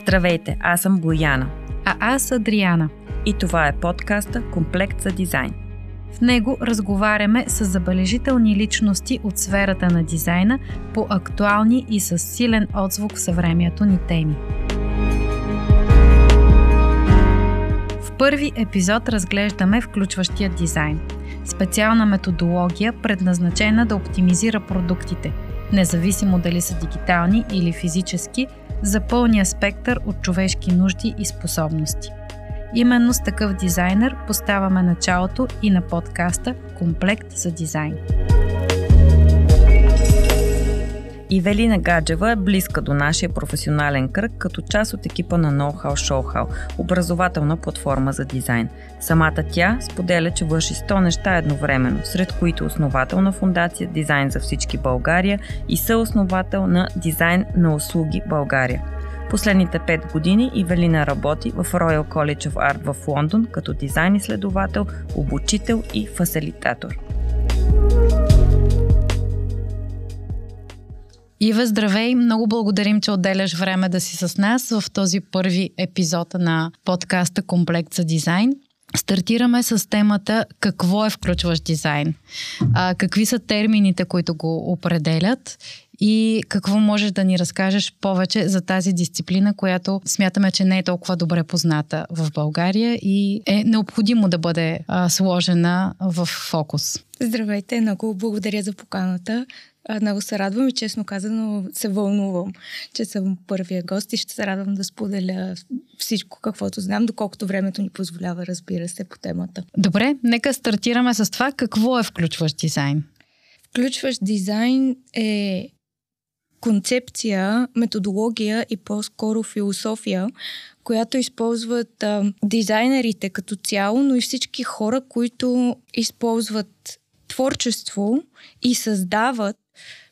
Здравейте, аз съм Бояна. А аз Адриана. И това е подкаста Комплект за дизайн. В него разговаряме с забележителни личности от сферата на дизайна по актуални и с силен отзвук в съвремието ни теми. В първи епизод разглеждаме включващия дизайн. Специална методология, предназначена да оптимизира продуктите, независимо дали са дигитални или физически – за пълния спектър от човешки нужди и способности. Именно с такъв дизайнер поставяме началото и на подкаста Комплект за дизайн. Ивелина Гаджева е близка до нашия професионален кръг като част от екипа на Know How Show How, образователна платформа за дизайн. Самата тя споделя, че върши 100 неща едновременно, сред които основател на фундация Дизайн за всички България и съосновател на Дизайн на услуги България. Последните 5 години Ивелина работи в Royal College of Art в Лондон като дизайн изследовател, обучител и фасилитатор. Ива, здравей! Много благодарим, че отделяш време да си с нас в този първи епизод на подкаста Комплект за дизайн. Стартираме с темата какво е включващ дизайн, а, какви са термините, които го определят и какво можеш да ни разкажеш повече за тази дисциплина, която смятаме, че не е толкова добре позната в България и е необходимо да бъде а, сложена в фокус. Здравейте, много благодаря за поканата. Много се радвам и честно казано се вълнувам, че съм първия гост и ще се радвам да споделя всичко, каквото знам, доколкото времето ни позволява, разбира се, по темата. Добре, нека стартираме с това. Какво е включващ дизайн? Включващ дизайн е концепция, методология и по-скоро философия, която използват а, дизайнерите като цяло, но и всички хора, които използват творчество и създават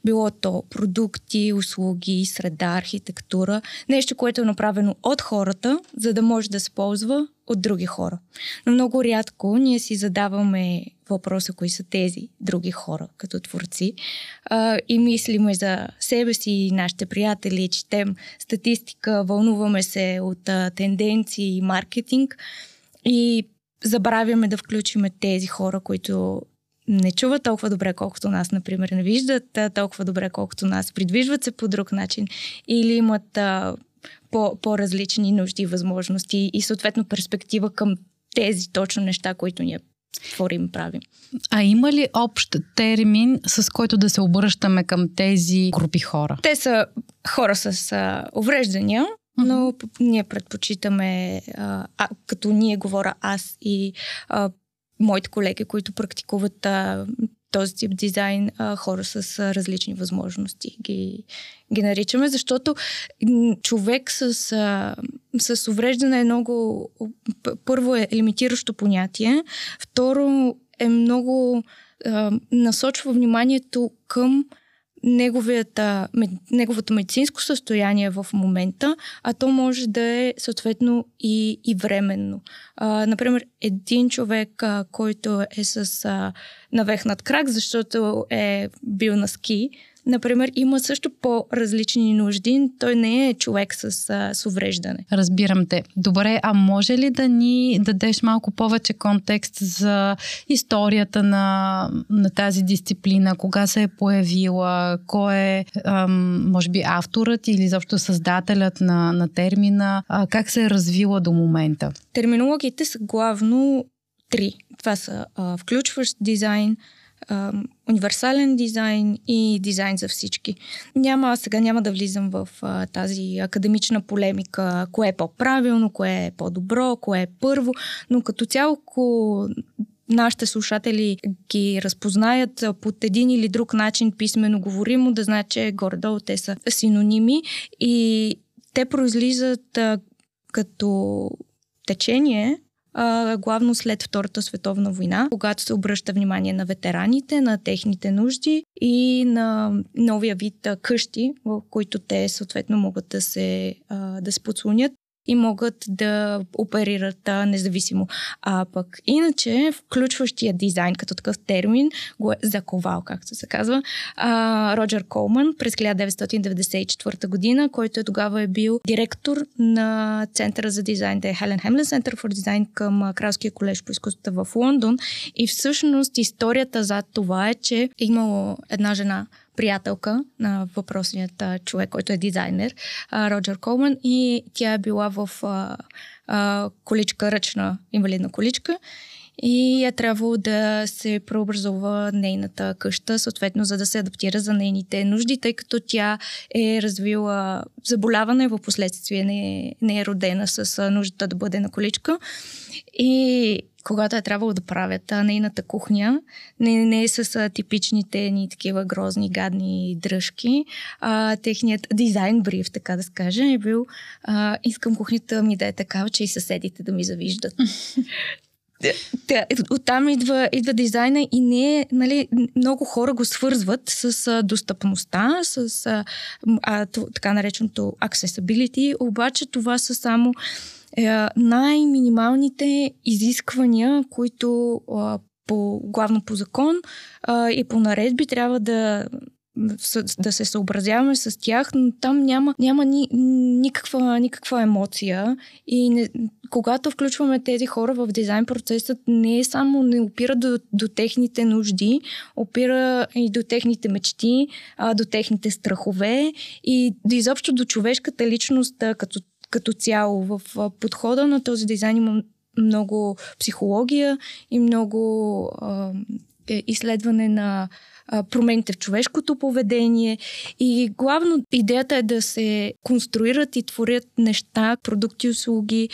било то продукти, услуги, среда, архитектура, нещо, което е направено от хората, за да може да се ползва от други хора. Но много рядко ние си задаваме въпроса, кои са тези други хора като творци. А, и мислиме за себе си и нашите приятели, четем статистика, вълнуваме се от а, тенденции и маркетинг. И забравяме да включиме тези хора, които не чуват толкова добре, колкото нас, например, не виждат толкова добре, колкото нас, придвижват се по друг начин или имат а, по, по-различни нужди и възможности и съответно перспектива към тези точно неща, които ние творим, правим. А има ли общ термин, с който да се обръщаме към тези групи хора? Те са хора с а, увреждания, но ние предпочитаме, а, а, като ние говоря аз и а, моите колеги, които практикуват а, този тип дизайн, а, хора с а, различни възможности ги, ги наричаме, защото човек с, а, с увреждане е много, първо е лимитиращо понятие, второ е много а, насочва вниманието към неговията, неговото медицинско състояние в момента, а то може да е съответно и, и временно. А, например, един човек, а, който е с а, навехнат крак, защото е бил на ски, например, има също по-различни нужди. Той не е човек с, с увреждане. Разбирам те. Добре, а може ли да ни дадеш малко повече контекст за историята на, на тази дисциплина? Кога се е появила? Кой е, ам, може би, авторът или заобщо създателят на, на термина? А, как се е развила до момента? Терминологиите са главно три. Това са а, включващ дизайн, универсален дизайн и дизайн за всички. Няма, сега няма да влизам в а, тази академична полемика, кое е по-правилно, кое е по-добро, кое е първо, но като цяло, ако нашите слушатели ги разпознаят под един или друг начин писменно говоримо, да знаят, че горе-долу те са синоними и те произлизат а, като течение главно след Втората световна война, когато се обръща внимание на ветераните, на техните нужди и на новия вид къщи, в които те съответно могат да се, да се подслонят и могат да оперират а, независимо. А пък иначе, включващия дизайн като такъв термин, го е заковал, както се казва, а, Роджер Колман през 1994 година, който е тогава е бил директор на Центъра за дизайн, да е Хелен Хемлен Център for Design към Кралския колеж по изкуствата в Лондон. И всъщност историята зад това е, че е имало една жена, приятелка на въпросният човек, който е дизайнер, Роджер Колман, и тя е била в а, а, количка, ръчна инвалидна количка и е трябвало да се преобразува нейната къща, съответно, за да се адаптира за нейните нужди, тъй като тя е развила заболяване, в последствие не, не е родена с нуждата да бъде на количка. И когато е трябвало да правят а, нейната кухня, не, не е с а, типичните ни такива грозни, гадни дръжки. А, техният дизайн бриф, така да скажа, е бил а, искам кухнята ми да е такава, че и съседите да ми завиждат. Да, оттам идва, идва дизайна и не нали, много хора го свързват с а, достъпността, с а, а, така нареченото accessibility, обаче това са само е, най-минималните изисквания, които по, главно по закон и по наредби трябва да да се съобразяваме с тях, но там няма, няма ни, никаква, никаква емоция. И не, когато включваме тези хора в дизайн процесът, не е само не опира до, до техните нужди, опира и до техните мечти, до техните страхове и изобщо до човешката личност като като цяло. В подхода на този дизайн има много психология и много а, е, изследване на промените в човешкото поведение. И главно идеята е да се конструират и творят неща, продукти, услуги,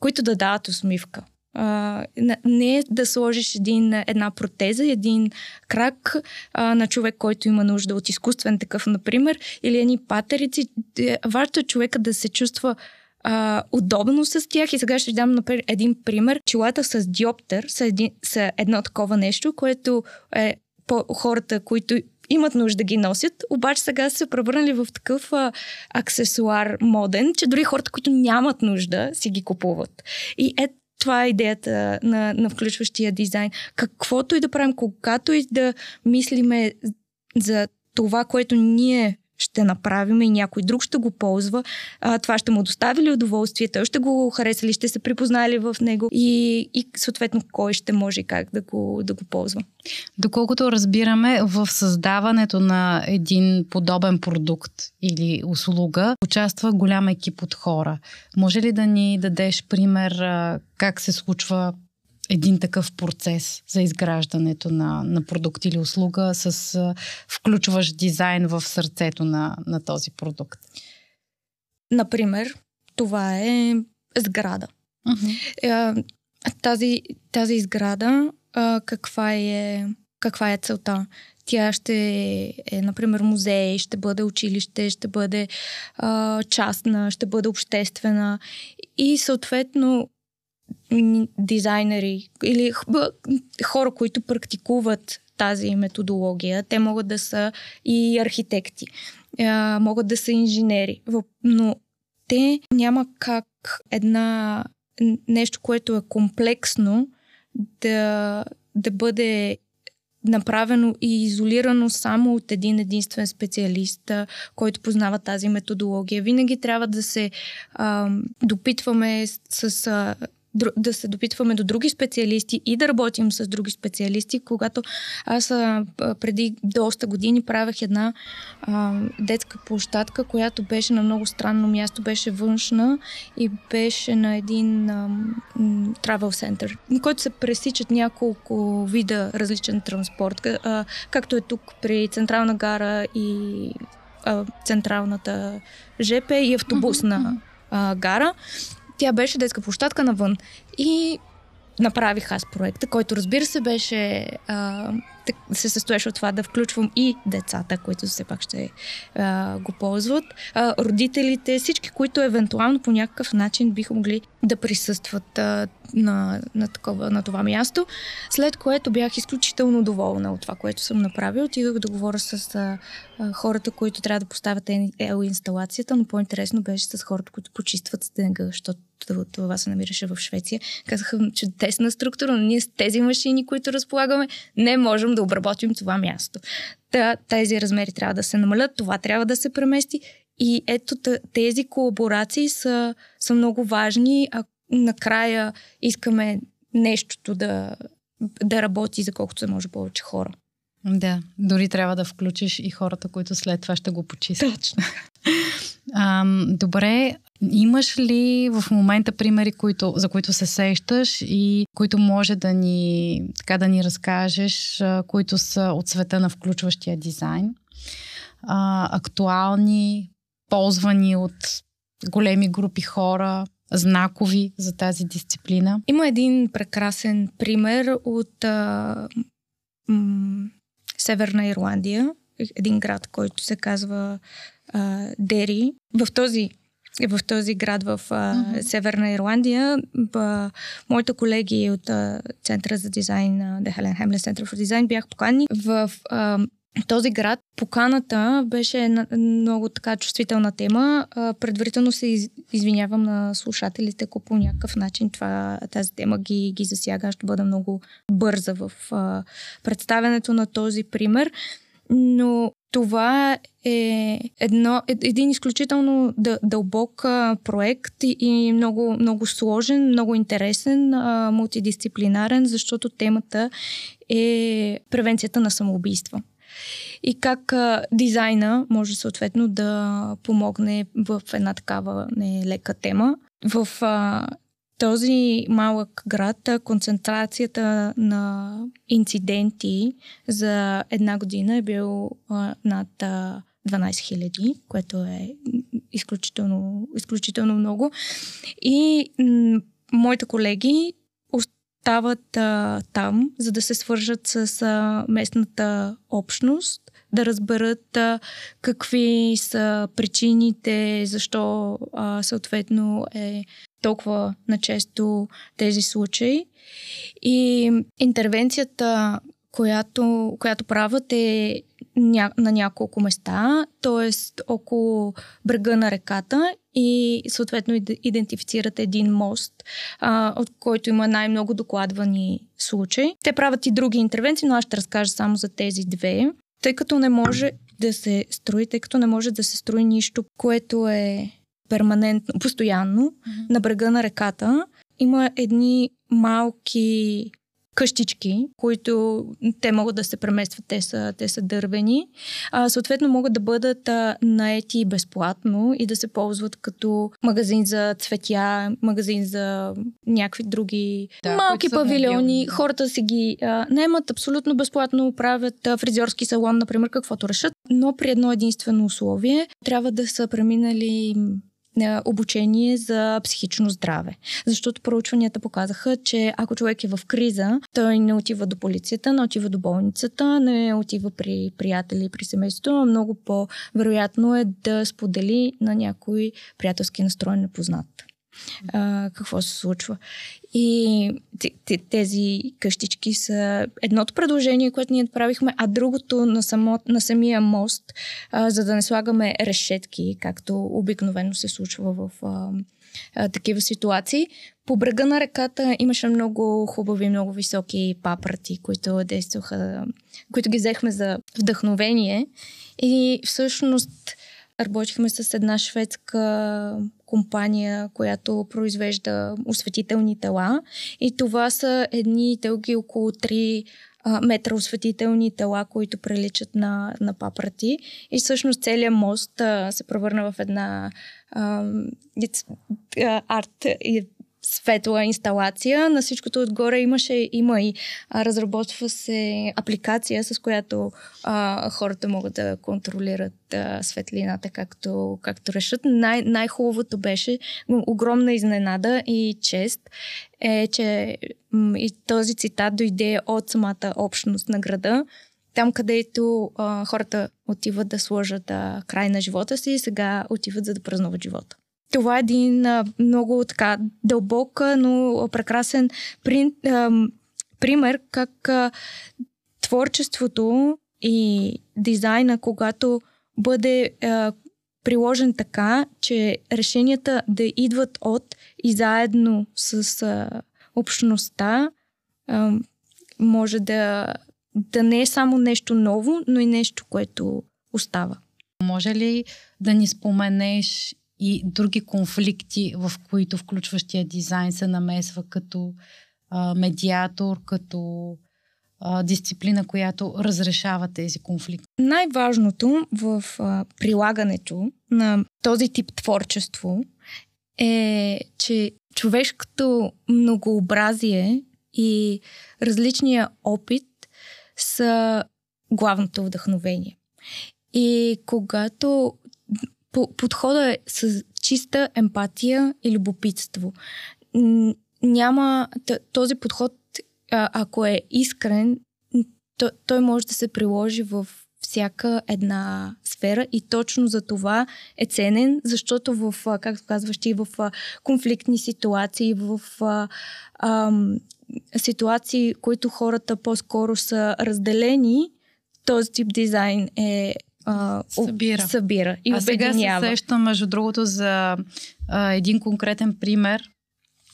които да дават усмивка. А, не е да сложиш един, една протеза, един крак а, на човек, който има нужда от изкуствен такъв, например, или едни патерици. Е, важното е човека да се чувства а, удобно с тях. И сега ще дам например, един пример. Чилата с диоптер са, един, са едно такова нещо, което е по хората, които имат нужда да ги носят, обаче сега са се превърнали в такъв а, аксесуар моден, че дори хората, които нямат нужда, си ги купуват. И е това е идеята на, на включващия дизайн. Каквото и да правим, когато и да мислиме за това, което ние ще направим и някой друг ще го ползва, а, това ще му достави ли удоволствие, той ще го хареса ли, ще се припознали в него и, и съответно кой ще може и как да го, да го ползва. Доколкото разбираме, в създаването на един подобен продукт или услуга участва голям екип от хора. Може ли да ни дадеш пример как се случва един такъв процес за изграждането на, на продукт или услуга с а, включващ дизайн в сърцето на, на този продукт? Например, това е сграда. Uh-huh. Тази, тази сграда, а, каква, е, каква е целта? Тя ще е, например, музей, ще бъде училище, ще бъде а, частна, ще бъде обществена и съответно дизайнери или хора, които практикуват тази методология. Те могат да са и архитекти, могат да са инженери, но те няма как една нещо, което е комплексно, да, да бъде направено и изолирано само от един единствен специалист, който познава тази методология. Винаги трябва да се а, допитваме с, с да се допитваме до други специалисти и да работим с други специалисти. Когато аз а, преди доста години правех една а, детска площадка, която беше на много странно място, беше външна и беше на един а, travel center, на който се пресичат няколко вида различен транспорт, а, както е тук при Централна гара и а, Централната ЖП и автобусна а, гара. Тя беше детска площадка навън. И направих аз проекта, който разбира се беше а, се състоеше от това да включвам и децата, които все пак ще а, го ползват, а, родителите, всички, които евентуално по някакъв начин биха могли да присъстват а, на, на, такова, на това място. След което бях изключително доволна от това, което съм направила. Отидох да говоря с а, а, хората, които трябва да поставят ел инсталацията, но по-интересно беше с хората, които почистват стенга, защото това се намираше в Швеция. Казаха, чудесна структура, но ние с тези машини, които разполагаме, не можем да обработим това място. Та, тези размери трябва да се намалят, това трябва да се премести. И ето тези колаборации са, са много важни, а накрая искаме нещото да, да работи за колкото се може повече хора. Да, дори трябва да включиш и хората, които след това ще го почистят. Точно. А, добре, имаш ли в момента примери, които, за които се сещаш и които може да ни, така да ни разкажеш, които са от света на включващия дизайн? А, актуални, ползвани от големи групи хора, знакови за тази дисциплина? Има един прекрасен пример от а, м- Северна Ирландия, един град, който се казва а, Дери. В този в този град в а, mm-hmm. Северна Ирландия. Ба, моите колеги от а, Центъра за дизайн, The Helen Hamlin Center for Design, бях покани в а, този град. Поканата беше много така чувствителна тема. Предварително се из, извинявам на слушателите, ако по някакъв начин това, тази тема ги, ги засяга. Ще бъда много бърза в а, представянето на този пример. Но това е едно, един изключително дълбок проект и много, много сложен, много интересен, мултидисциплинарен, защото темата е превенцията на самоубийства. И как дизайна може съответно да помогне в една такава нелека тема. В този малък град концентрацията на инциденти за една година е бил а, над а, 12 000, което е изключително, изключително много. И м- моите колеги остават а, там, за да се свържат с а, местната общност, да разберат а, какви са причините, защо а, съответно е толкова начесто тези случаи. И интервенцията, която, която правят е на няколко места, т.е. около брега на реката и съответно идентифицират един мост, а, от който има най-много докладвани случаи. Те правят и други интервенции, но аз ще разкажа само за тези две, тъй като не може да се строи, тъй като не може да се строи нищо, което е перманентно, постоянно mm-hmm. на брега на реката. Има едни малки къщички, които те могат да се преместват, те са, те са дървени. А, съответно могат да бъдат а, наети безплатно и да се ползват като магазин за цветя, магазин за някакви други да, малки павилиони. Хората си ги а, наемат абсолютно безплатно, правят а, фризьорски салон, например, каквото решат, но при едно единствено условие трябва да са преминали обучение за психично здраве. Защото проучванията показаха, че ако човек е в криза, той не отива до полицията, не отива до болницата, не отива при приятели, при семейството, но много по-вероятно е да сподели на някой приятелски настроен непознат а, какво се случва. И тези къщички са едното предложение, което ние направихме, а другото на, само, на самия мост, а, за да не слагаме решетки, както обикновено се случва в а, а, такива ситуации. По брега на реката имаше много хубави, много високи папрати, които действаха, които ги взехме за вдъхновение. И всъщност работихме с една шведска компания, която произвежда осветителни тела. И това са едни дълги около 3 метра осветителни тела, които приличат на, на папрати. И всъщност целият мост а, се превърна в една арт светла инсталация. На всичкото отгоре имаше, има и а, разработва се апликация, с която а, хората могат да контролират а, светлината както, както решат. Най- най-хубавото беше, огромна изненада и чест е, че м- и този цитат дойде от самата общност на града, там, където а, хората отиват да сложат а, край на живота си, сега отиват за да празнуват живота. Това е един а, много така дълбок, но прекрасен прин, а, пример как а, творчеството и дизайна, когато бъде а, приложен така, че решенията да идват от и заедно с а, общността, а, може да, да не е само нещо ново, но и нещо, което остава. Може ли да ни споменеш и други конфликти, в които включващия дизайн се намесва като а, медиатор, като а, дисциплина, която разрешава тези конфликти? Най-важното в а, прилагането на този тип творчество е, че човешкото многообразие и различния опит са главното вдъхновение. И когато подхода е с чиста емпатия и любопитство. Няма този подход, ако е искрен, той може да се приложи в всяка една сфера и точно за това е ценен, защото в, както казваш ти, в конфликтни ситуации, в ам, ситуации, които хората по-скоро са разделени, този тип дизайн е а, събира. събира и а сега се сещам, между другото, за а, един конкретен пример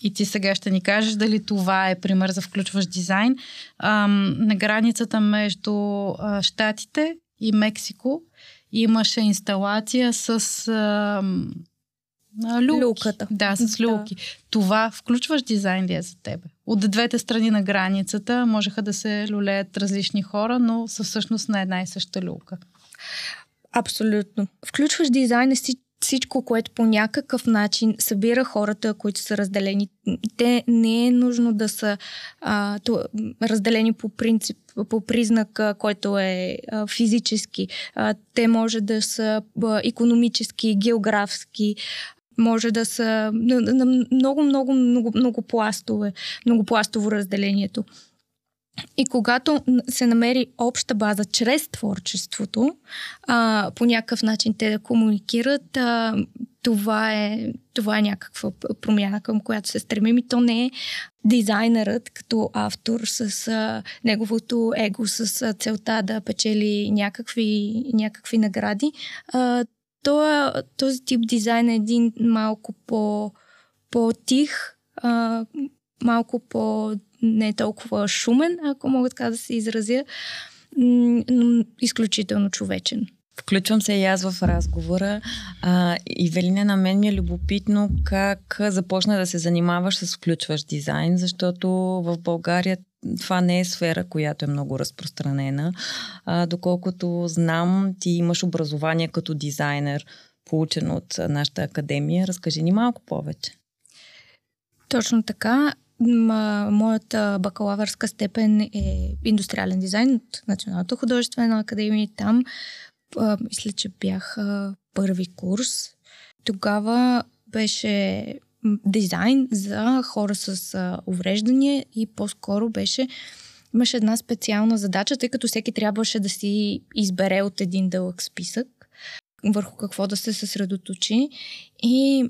и ти сега ще ни кажеш дали това е пример за включващ дизайн. А, на границата между а, Штатите и Мексико имаше инсталация с а, люлки. Люката. Да, с люлки. Да. Това включваш дизайн ли е за тебе? От двете страни на границата можеха да се люлеят различни хора, но са всъщност на една и съща люлка. Абсолютно. Включваш дизайна всичко, което по някакъв начин събира хората, които са разделени. Те не е нужно да са а, то, разделени по принцип, по признак, който е а, физически. А, те може да са а, економически, географски, може да са на, на много, много, много, много пластове, много пластово разделението. И когато се намери обща база чрез творчеството, а, по някакъв начин те да комуникират, а, това, е, това е някаква промяна, към която се стремим. И то не е дизайнерът като автор с а, неговото его, с а, целта да печели някакви, някакви награди. А, то, този тип дизайн е един малко по, по-тих, а, малко по не е толкова шумен, ако мога така да се изразя, но изключително човечен. Включвам се и аз в разговора. А, и Велина, на мен ми е любопитно как започна да се занимаваш с включващ дизайн, защото в България това не е сфера, която е много разпространена. А, доколкото знам, ти имаш образование като дизайнер, получен от нашата академия. Разкажи ни малко повече. Точно така моята бакалавърска степен е индустриален дизайн от Националната художествена академия. Там мисля, че бях първи курс. Тогава беше дизайн за хора с а, увреждания и по-скоро беше имаше една специална задача, тъй като всеки трябваше да си избере от един дълъг списък върху какво да се съсредоточи. И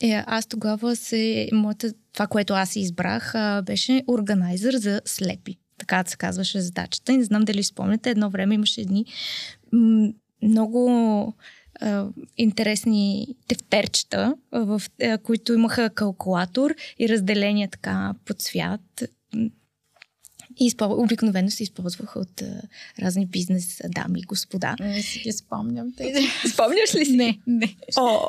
е, аз тогава се, моята, това, което аз избрах, беше органайзър за слепи. Така се казваше задачата. И не знам дали спомняте, едно време имаше едни много интересни тефтерчета, в, които имаха калкулатор и разделение така по цвят. И обикновено се използваха от а, разни бизнес дами и господа. Не си ги спомням тези. Спомняш ли си? Не, не. О,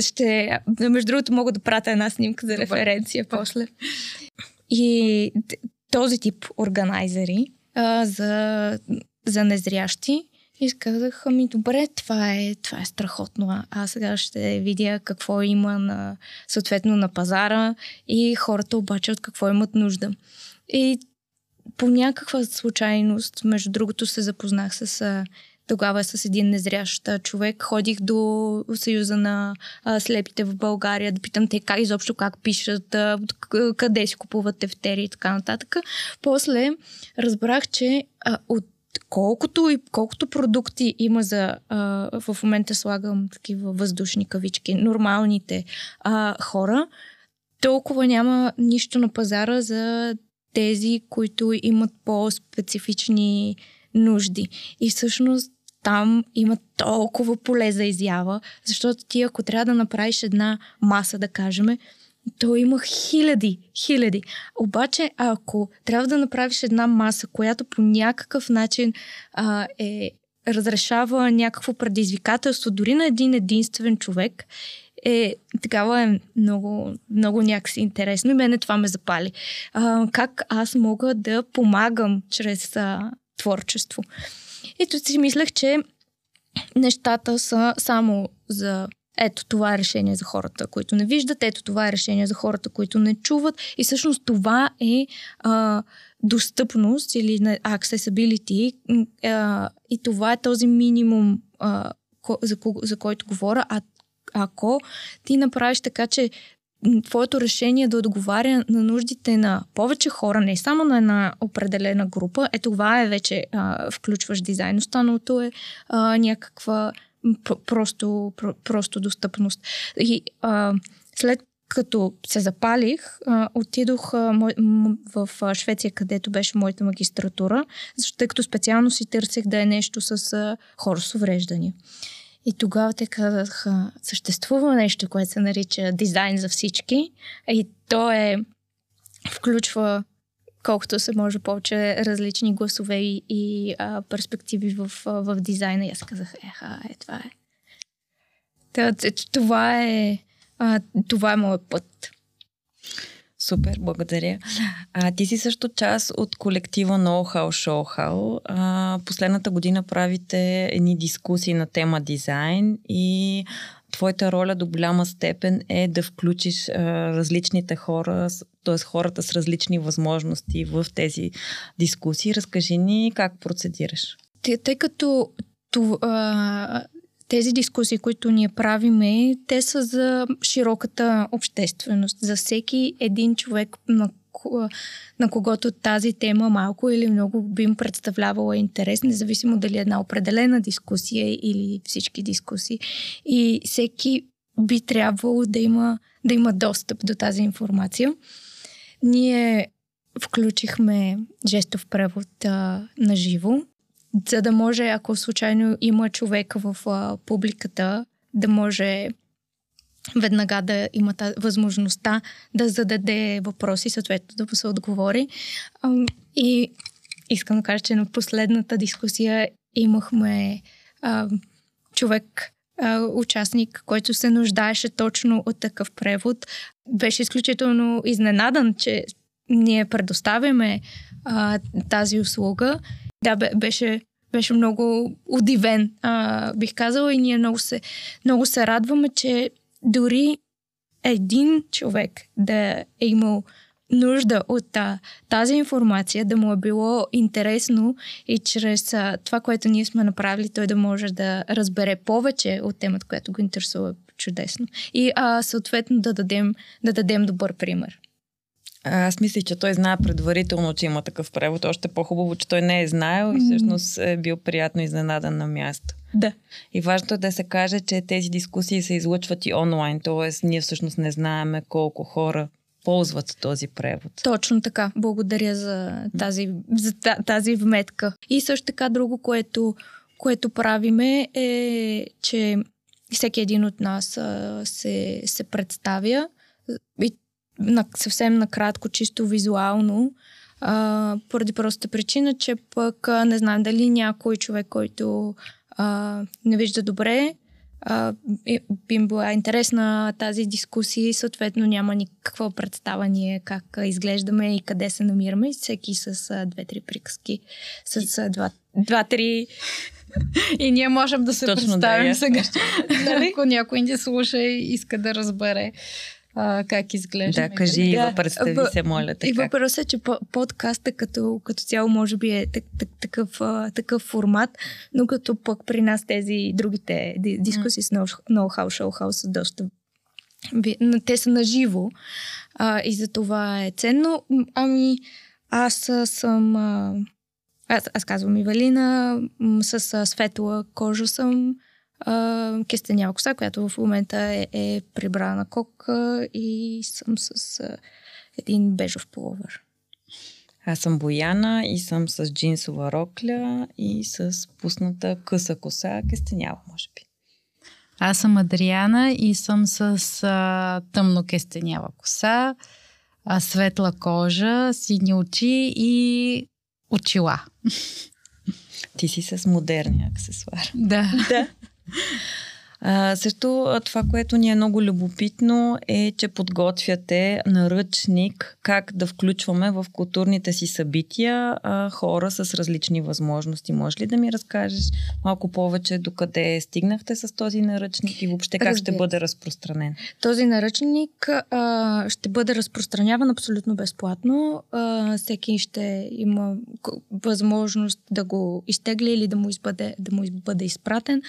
ще, между другото мога да пратя една снимка за референция Добре. после. И този тип органайзери а, за, за незрящи И казах, ами добре, това е, това е страхотно. Аз сега ще видя какво има на, съответно на пазара и хората обаче от какво имат нужда. И по някаква случайност, между другото, се запознах с тогава с един незрящ човек. Ходих до Съюза на а, слепите в България да питам те как изобщо как пишат, а, къде си купуват тефтери и така нататък. После разбрах, че а, от колкото и колкото продукти има за а, в момента слагам такива въздушни кавички, нормалните а, хора, толкова няма нищо на пазара за тези, които имат по-специфични нужди. И всъщност там има толкова поле за изява, защото ти ако трябва да направиш една маса, да кажем, то има хиляди, хиляди. Обаче, ако трябва да направиш една маса, която по някакъв начин а, е разрешава някакво предизвикателство, дори на един единствен човек, е, такава е много, много някакси интересно и мене това ме запали. А, как аз мога да помагам чрез а, творчество. Ето си мислех, че нещата са само за ето това е решение за хората, които не виждат, ето това е решение за хората, които не чуват. И всъщност това е а, достъпност или accessibility а, и това е този минимум, а, за, за който говоря. А ако ти направиш така, че твоето решение да отговаря на нуждите на повече хора, не само на една определена група, е това е вече а, включваш дизайн. Останалото е а, някаква просто, просто достъпност. И а, след като се запалих, а, отидох а, мой, м- в Швеция, където беше моята магистратура, защото тъй като специално си търсех да е нещо с а, хора с увреждания. И тогава те казаха, съществува нещо, което се нарича дизайн за всички. И то е, включва колкото се може повече различни гласове и, и а, перспективи в, в дизайна. И аз казах, еха, е, това е. Това е, а, това е моят път. Супер, благодаря. А, ти си също част от колектива Know-How Show-How. А, последната година правите едни дискусии на тема дизайн и твоята роля до голяма степен е да включиш а, различните хора, т.е. хората с различни възможности в тези дискусии. Разкажи ни как процедираш. Тъй като това, тези дискусии, които ние правиме, те са за широката общественост, за всеки един човек, на, на когото тази тема малко или много би им представлявала интерес, независимо дали е една определена дискусия или всички дискусии. И всеки би трябвало да има, да има достъп до тази информация. Ние включихме жестов превод на живо за да може, ако случайно има човек в а, публиката, да може веднага да има тази възможността да зададе въпроси, съответно да се отговори. А, и искам да кажа, че на последната дискусия имахме а, човек, участник, който се нуждаеше точно от такъв превод. Беше изключително изненадан, че ние предоставяме а, тази услуга да, беше, беше много удивен, а, бих казала, и ние много се, много се радваме, че дори един човек да е имал нужда от а, тази информация, да му е било интересно и чрез а, това, което ние сме направили, той да може да разбере повече от темата, която го интересува чудесно. И а, съответно да дадем, да дадем добър пример. Аз мисля, че той знае предварително, че има такъв превод. Още по-хубаво, че той не е знаел и всъщност е бил приятно изненадан на място. Да. И важното е да се каже, че тези дискусии се излъчват и онлайн, т.е. ние всъщност не знаеме колко хора ползват този превод. Точно така. Благодаря за тази, за тази вметка. И също така друго, което, което правиме е, че всеки един от нас се, се представя и на, съвсем накратко, чисто визуално, а, поради простата причина, че пък не знам дали някой човек, който а, не вижда добре, а, би им била интересна тази дискусия и съответно няма никаква представа ние как изглеждаме и къде се намираме. Всеки с две-три приказки, с два, два-три И ние можем да се Точно представим да, сега. нали? Ако някой ни слуша и иска да разбере а, как изглежда. Да, кажи, Ива, представи Въ- се, моля те. И въпросът е, че по- подкаста като, като цяло може би е так, так, такъв, а, такъв формат, но като пък при нас тези другите ди- дискусии с Know-how, Show-how са доста... Те са наживо а, и за това е ценно. Ами, аз съм... А, аз, аз казвам Ивелина, м, с а, светла кожа съм, кестенява коса, която в момента е, е прибрана кок а, и съм с а, един бежов пуловър. Аз съм Бояна и съм с джинсова рокля и с пусната къса коса, кестенява, може би. Аз съм Адриана и съм с а, тъмно кестенява коса, а, светла кожа, сини очи и очила. Ти си с модерни аксесуар. Да. Да. А, също това, което ни е много любопитно е, че подготвяте наръчник как да включваме в културните си събития а, хора с различни възможности. Може ли да ми разкажеш малко повече докъде стигнахте с този наръчник и въобще как ще Разбира бъде разпространен? Този наръчник а, ще бъде разпространяван абсолютно безплатно. А, всеки ще има възможност да го изтегли или да му, избъде, да му бъде изпратен.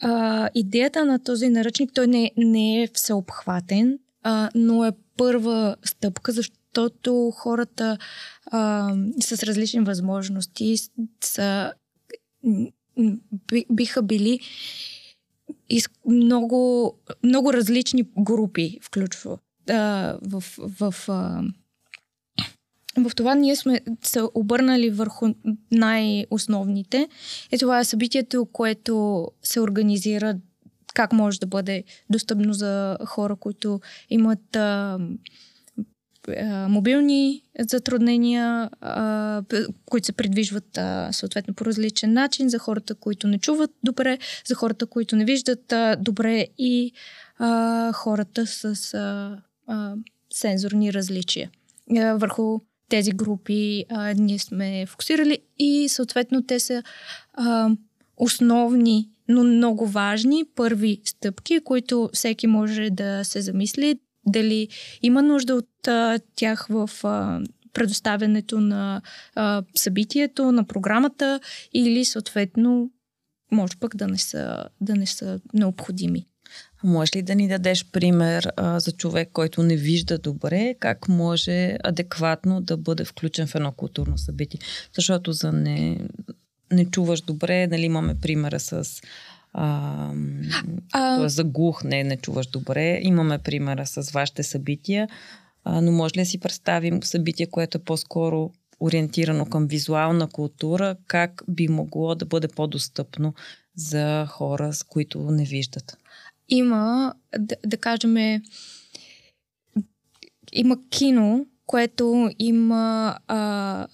А, идеята на този наръчник, той не, не е всеобхватен, а, но е първа стъпка, защото хората а, с различни възможности са, биха били из, много, много различни групи включва а, в, в, а, в това ние сме се обърнали върху най-основните. И това е събитието, което се организира как може да бъде достъпно за хора, които имат а, а, мобилни затруднения, а, които се придвижват а, съответно по различен начин, за хората, които не чуват добре, за хората, които не виждат а, добре и а, хората с а, а, сензорни различия. А, върху тези групи а, ние сме фокусирали и съответно те са а, основни, но много важни първи стъпки, които всеки може да се замисли дали има нужда от а, тях в а, предоставянето на а, събитието, на програмата или съответно може пък да не са, да не са необходими. Може ли да ни дадеш пример а, за човек, който не вижда добре, как може адекватно да бъде включен в едно културно събитие? Защото за не, не чуваш добре, нали имаме примера с а, А, т.е. за глух не, не чуваш добре. Имаме примера с вашите събития, а, но може ли да си представим събитие, което е по-скоро ориентирано към визуална култура, как би могло да бъде по-достъпно за хора, с които не виждат? Има, да, да кажем, има кино, което има а,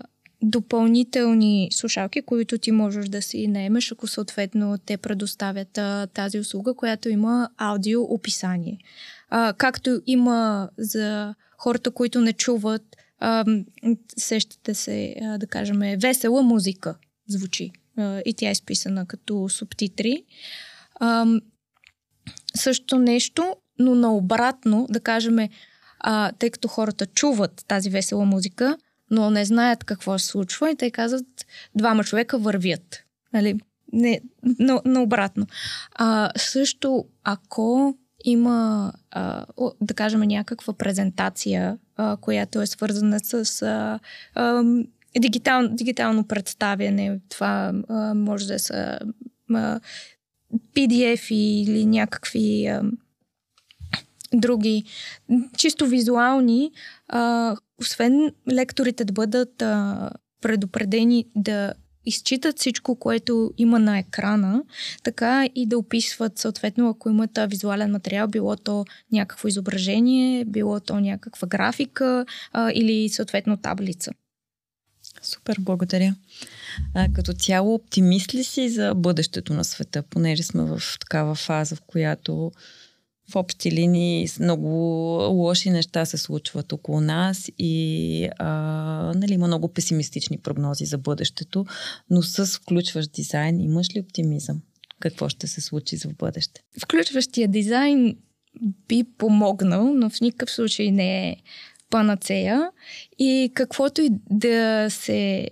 допълнителни слушалки, които ти можеш да си наемеш, ако съответно те предоставят а, тази услуга, която има аудио описание. А, както има за хората, които не чуват, а, сещате се, а, да кажем, весела музика звучи а, и тя е изписана като субтитри. А, също нещо, но наобратно, да кажем, а, тъй като хората чуват тази весела музика, но не знаят какво се случва и те казват, двама човека вървят. Нали? Не, на, наобратно. А, също, ако има, а, да кажем, някаква презентация, а, която е свързана с а, а, дигитал, дигитално представяне, това а, може да са PDF или някакви а, други, чисто визуални, а, освен лекторите да бъдат а, предупредени да изчитат всичко, което има на екрана, така и да описват съответно, ако имат визуален материал, било то някакво изображение, било то някаква графика а, или съответно таблица. Супер, благодаря. А, като цяло, оптимист ли си за бъдещето на света, понеже сме в такава фаза, в която в общи линии много лоши неща се случват около нас и а, нали, има много песимистични прогнози за бъдещето, но с включващ дизайн имаш ли оптимизъм? Какво ще се случи за бъдеще? Включващия дизайн би помогнал, но в никакъв случай не е панацея и каквото и да се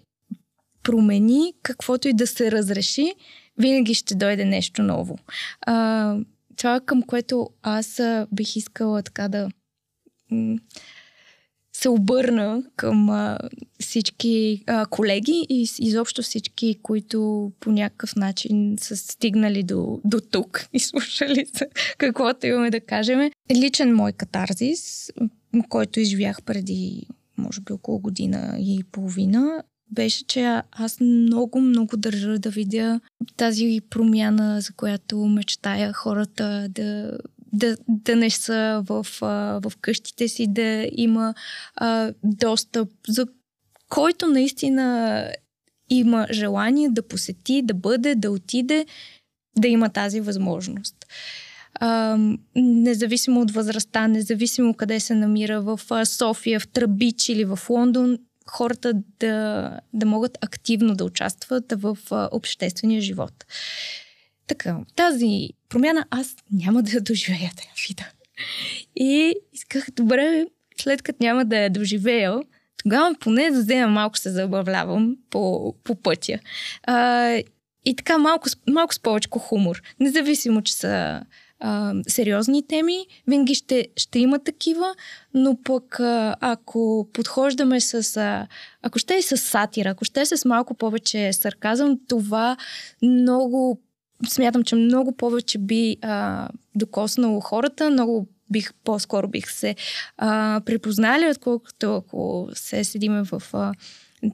промени, каквото и да се разреши, винаги ще дойде нещо ново. А, това, към което аз бих искала така да се обърна към а, всички а, колеги и изобщо всички, които по някакъв начин са стигнали до, до тук и слушали са каквото имаме да кажем. Личен мой катарзис, който изживях преди, може би, около година и половина, беше, че аз много, много държа да видя тази промяна, за която мечтая хората да, да, да не са в, в къщите си, да има а, достъп, за който наистина има желание да посети, да бъде, да отиде, да има тази възможност. А, независимо от възрастта, независимо къде се намира, в София, в Тръбич или в Лондон, хората да, да могат активно да участват в обществения живот. Така, тази промяна аз няма да я доживея да я. И исках, добре, след като няма да я доживея, тогава поне да взема малко се забавлявам по, по пътя. А, и така малко, малко с повече хумор. Независимо, че са а, сериозни теми, винаги ще, ще има такива, но пък а, ако подхождаме с, а, ако ще е с сатира, ако ще е с малко повече сарказъм, това много, смятам, че много повече би а, докоснало хората, много бих, по-скоро бих се а, припознали, отколкото ако се седиме в а,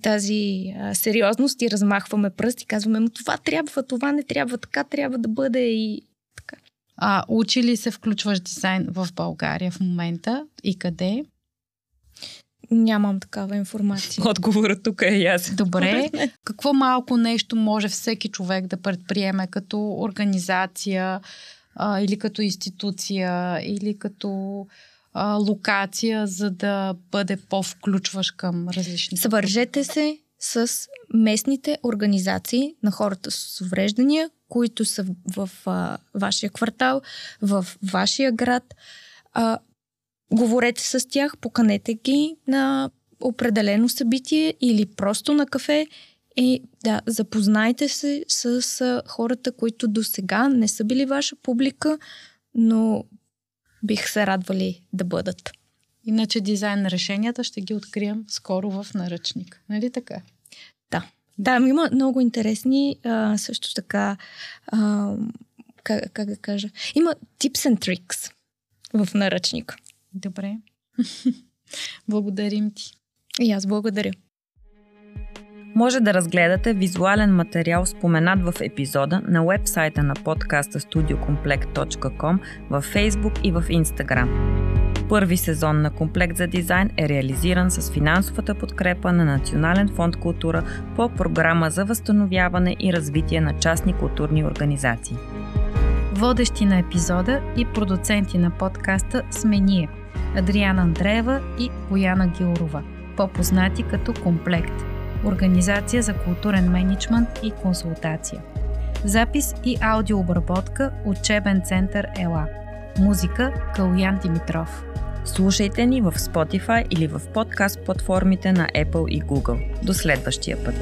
тази а, сериозност и размахваме пръст и казваме, но това трябва, това не трябва, така трябва да бъде и а, учи ли се включваш дизайн в България в момента и къде? Нямам такава информация. Отговорът тук е ясен. Добре. Какво малко нещо може всеки човек да предприеме като организация а, или като институция или като а, локация, за да бъде по-включваш към различни. Свържете се с местните организации на хората с увреждания, които са в, в а, вашия квартал, в вашия град. А, говорете с тях, поканете ги на определено събитие или просто на кафе и да, запознайте се с а, хората, които до сега не са били ваша публика, но бих се радвали да бъдат. Иначе дизайн на решенията ще ги открием скоро в наръчник. Нали така? Да. Да, има много интересни а, също така а, как, как да кажа, има tips and tricks в наръчник. Добре. Благодарим ти. И аз благодаря. Може да разгледате визуален материал споменат в епизода на вебсайта на подкаста studiocomplect.com във Facebook и в Instagram. Първи сезон на Комплект за дизайн е реализиран с финансовата подкрепа на Национален фонд култура по програма за възстановяване и развитие на частни културни организации. Водещи на епизода и продуценти на подкаста сме ние – Адриана Андреева и Бояна Гилорова, по-познати като Комплект – Организация за културен менеджмент и консултация. Запис и аудиообработка Учебен център ЕЛА. Музика Калуян Димитров. Слушайте ни в Spotify или в подкаст платформите на Apple и Google. До следващия път!